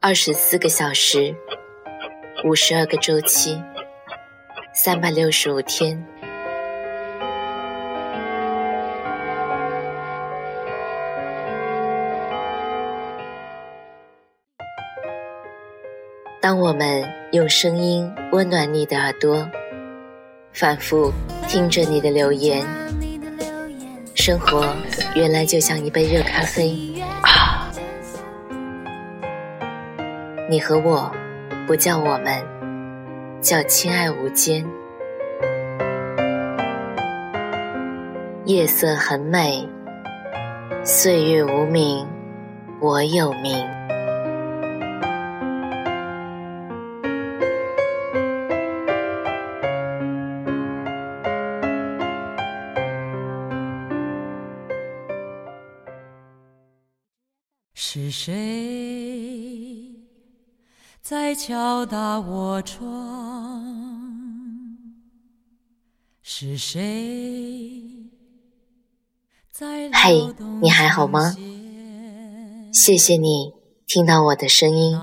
二十四个小时，五十二个周期，三百六十五天。当我们用声音温暖你的耳朵，反复听着你的留言，生活原来就像一杯热咖啡。你和我，不叫我们，叫亲爱无间。夜色很美，岁月无名，我有名。是谁在敲打我窗？是谁在嘿，你还好吗？谢谢你听到我的声音。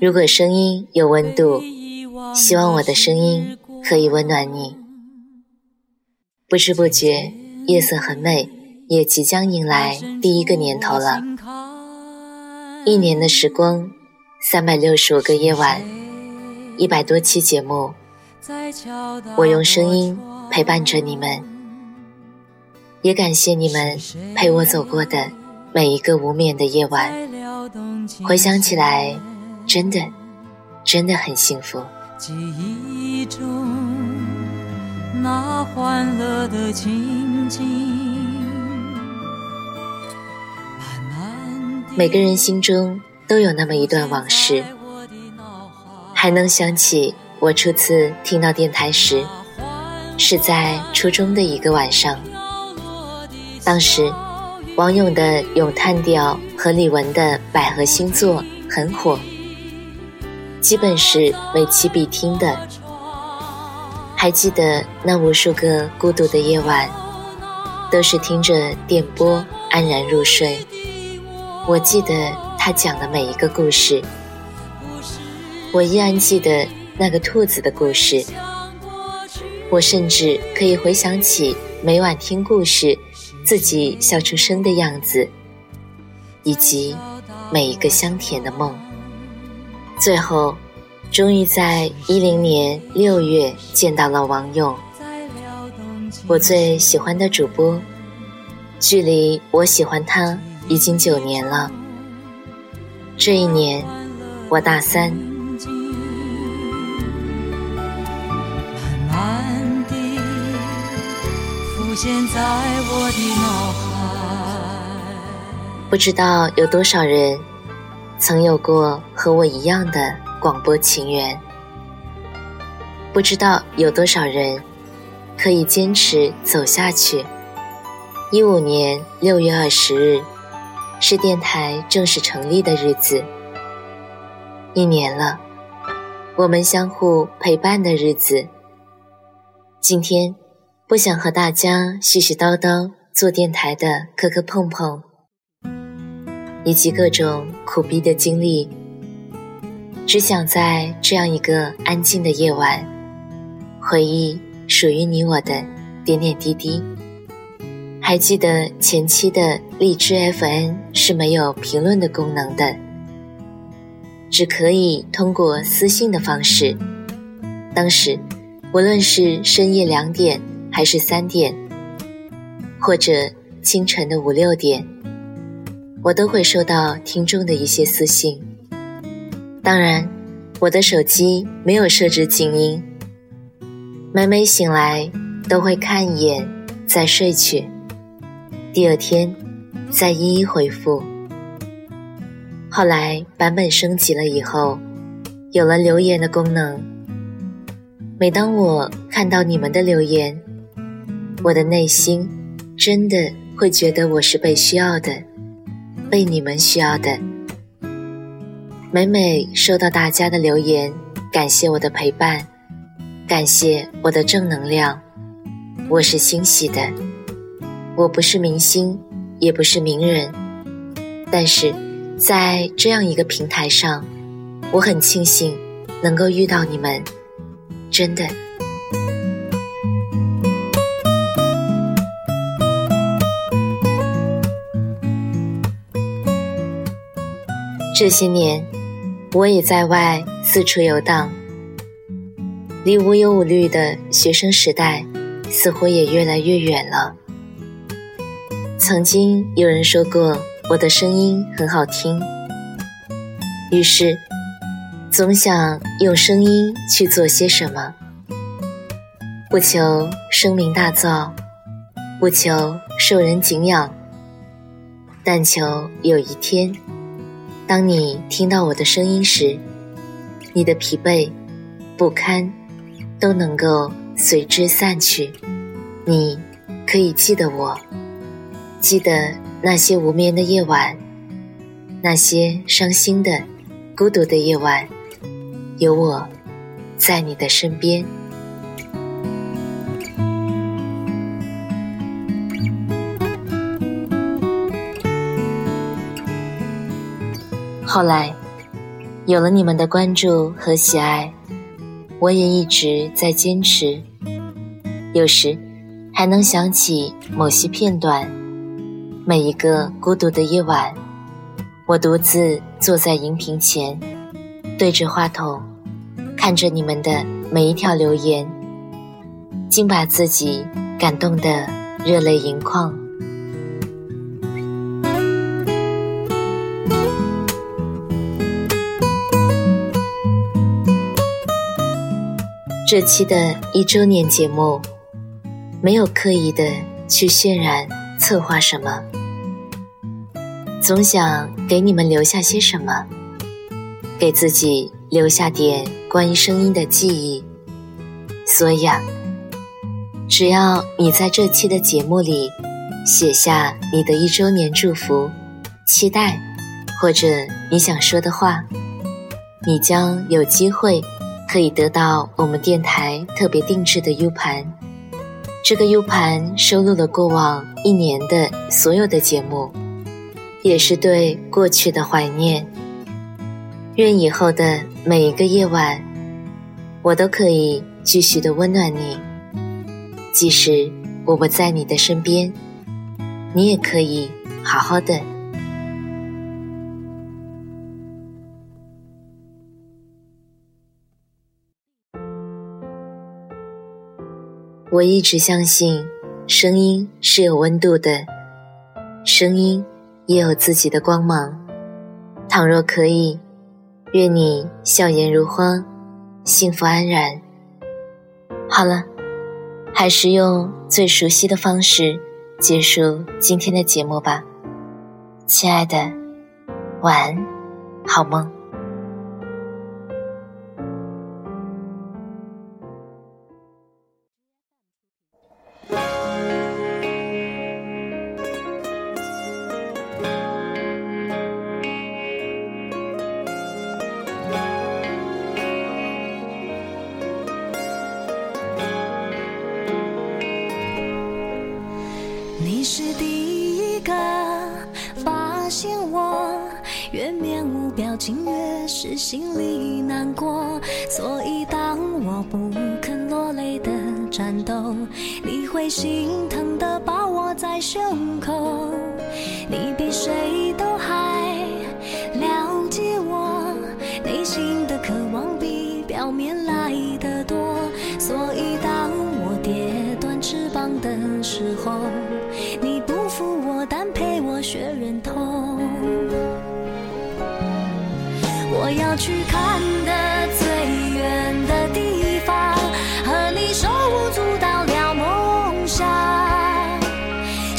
如果声音有温度，希望我的声音可以温暖你。不知不觉，夜色很美。也即将迎来第一个年头了，一年的时光，三百六十五个夜晚，一百多期节目，我用声音陪伴着你们，也感谢你们陪我走过的每一个无眠的夜晚，回想起来，真的，真的很幸福。记忆中那欢乐的情景。每个人心中都有那么一段往事，还能想起我初次听到电台时，是在初中的一个晚上。当时，王勇的《咏叹调》和李玟的《百合星座》很火，基本是每期必听的。还记得那无数个孤独的夜晚，都是听着电波安然入睡。我记得他讲的每一个故事，我依然记得那个兔子的故事。我甚至可以回想起每晚听故事自己笑出声的样子，以及每一个香甜的梦。最后，终于在一零年六月见到了王勇，我最喜欢的主播。距离我喜欢他。已经九年了。这一年，我大三。不知道有多少人曾有过和我一样的广播情缘。不知道有多少人可以坚持走下去。一五年六月二十日。是电台正式成立的日子，一年了，我们相互陪伴的日子。今天，不想和大家絮絮叨叨做电台的磕磕碰碰，以及各种苦逼的经历，只想在这样一个安静的夜晚，回忆属于你我的点点滴滴。还记得前期的荔枝 FN 是没有评论的功能的，只可以通过私信的方式。当时，无论是深夜两点还是三点，或者清晨的五六点，我都会收到听众的一些私信。当然，我的手机没有设置静音，每每醒来都会看一眼，再睡去。第二天，再一一回复。后来版本升级了以后，有了留言的功能。每当我看到你们的留言，我的内心真的会觉得我是被需要的，被你们需要的。每每收到大家的留言，感谢我的陪伴，感谢我的正能量，我是欣喜的。我不是明星，也不是名人，但是在这样一个平台上，我很庆幸能够遇到你们，真的。这些年，我也在外四处游荡，离无忧无虑的学生时代似乎也越来越远了。曾经有人说过我的声音很好听，于是总想用声音去做些什么，不求声名大噪，不求受人敬仰，但求有一天。当你听到我的声音时，你的疲惫、不堪都能够随之散去。你可以记得我，记得那些无眠的夜晚，那些伤心的、孤独的夜晚，有我在你的身边。后来，有了你们的关注和喜爱，我也一直在坚持。有时，还能想起某些片段。每一个孤独的夜晚，我独自坐在荧屏前，对着话筒，看着你们的每一条留言，竟把自己感动得热泪盈眶。这期的一周年节目，没有刻意的去渲染策划什么，总想给你们留下些什么，给自己留下点关于声音的记忆。所以啊，只要你在这期的节目里写下你的一周年祝福、期待，或者你想说的话，你将有机会。可以得到我们电台特别定制的 U 盘，这个 U 盘收录了过往一年的所有的节目，也是对过去的怀念。愿以后的每一个夜晚，我都可以继续的温暖你，即使我不在你的身边，你也可以好好的。我一直相信，声音是有温度的，声音也有自己的光芒。倘若可以，愿你笑颜如花，幸福安然。好了，还是用最熟悉的方式结束今天的节目吧，亲爱的，晚安，好梦。是第一个发现我，越面无表情，越是心里难过。所以当我不肯落泪的战斗，你会心疼的抱我在胸口。你比谁都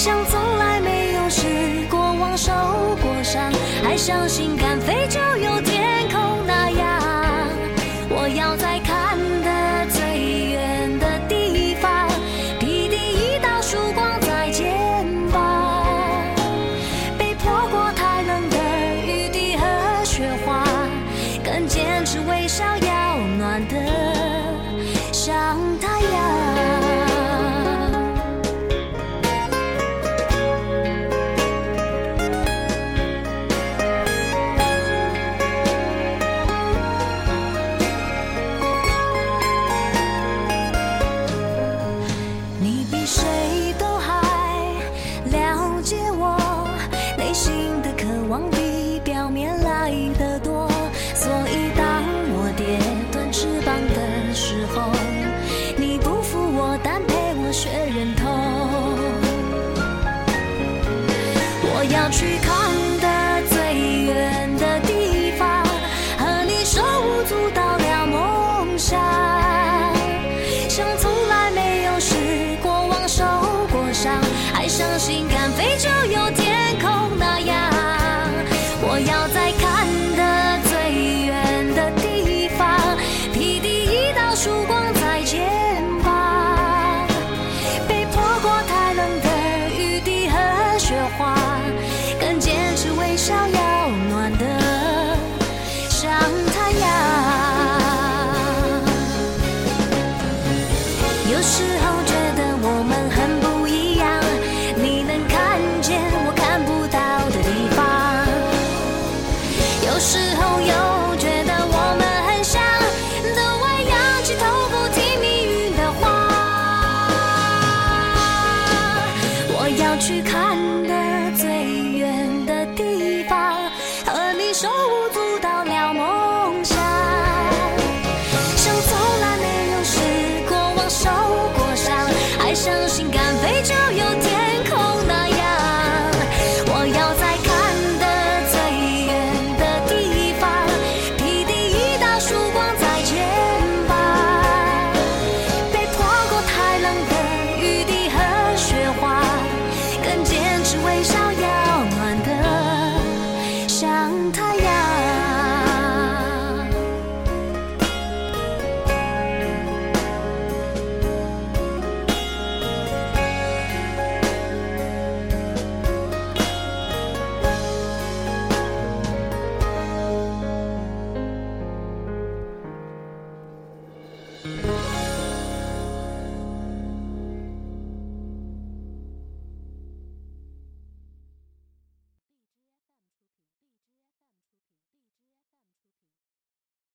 像从来没有失过望、受过伤，还相信敢飞就有天。非洲有天去看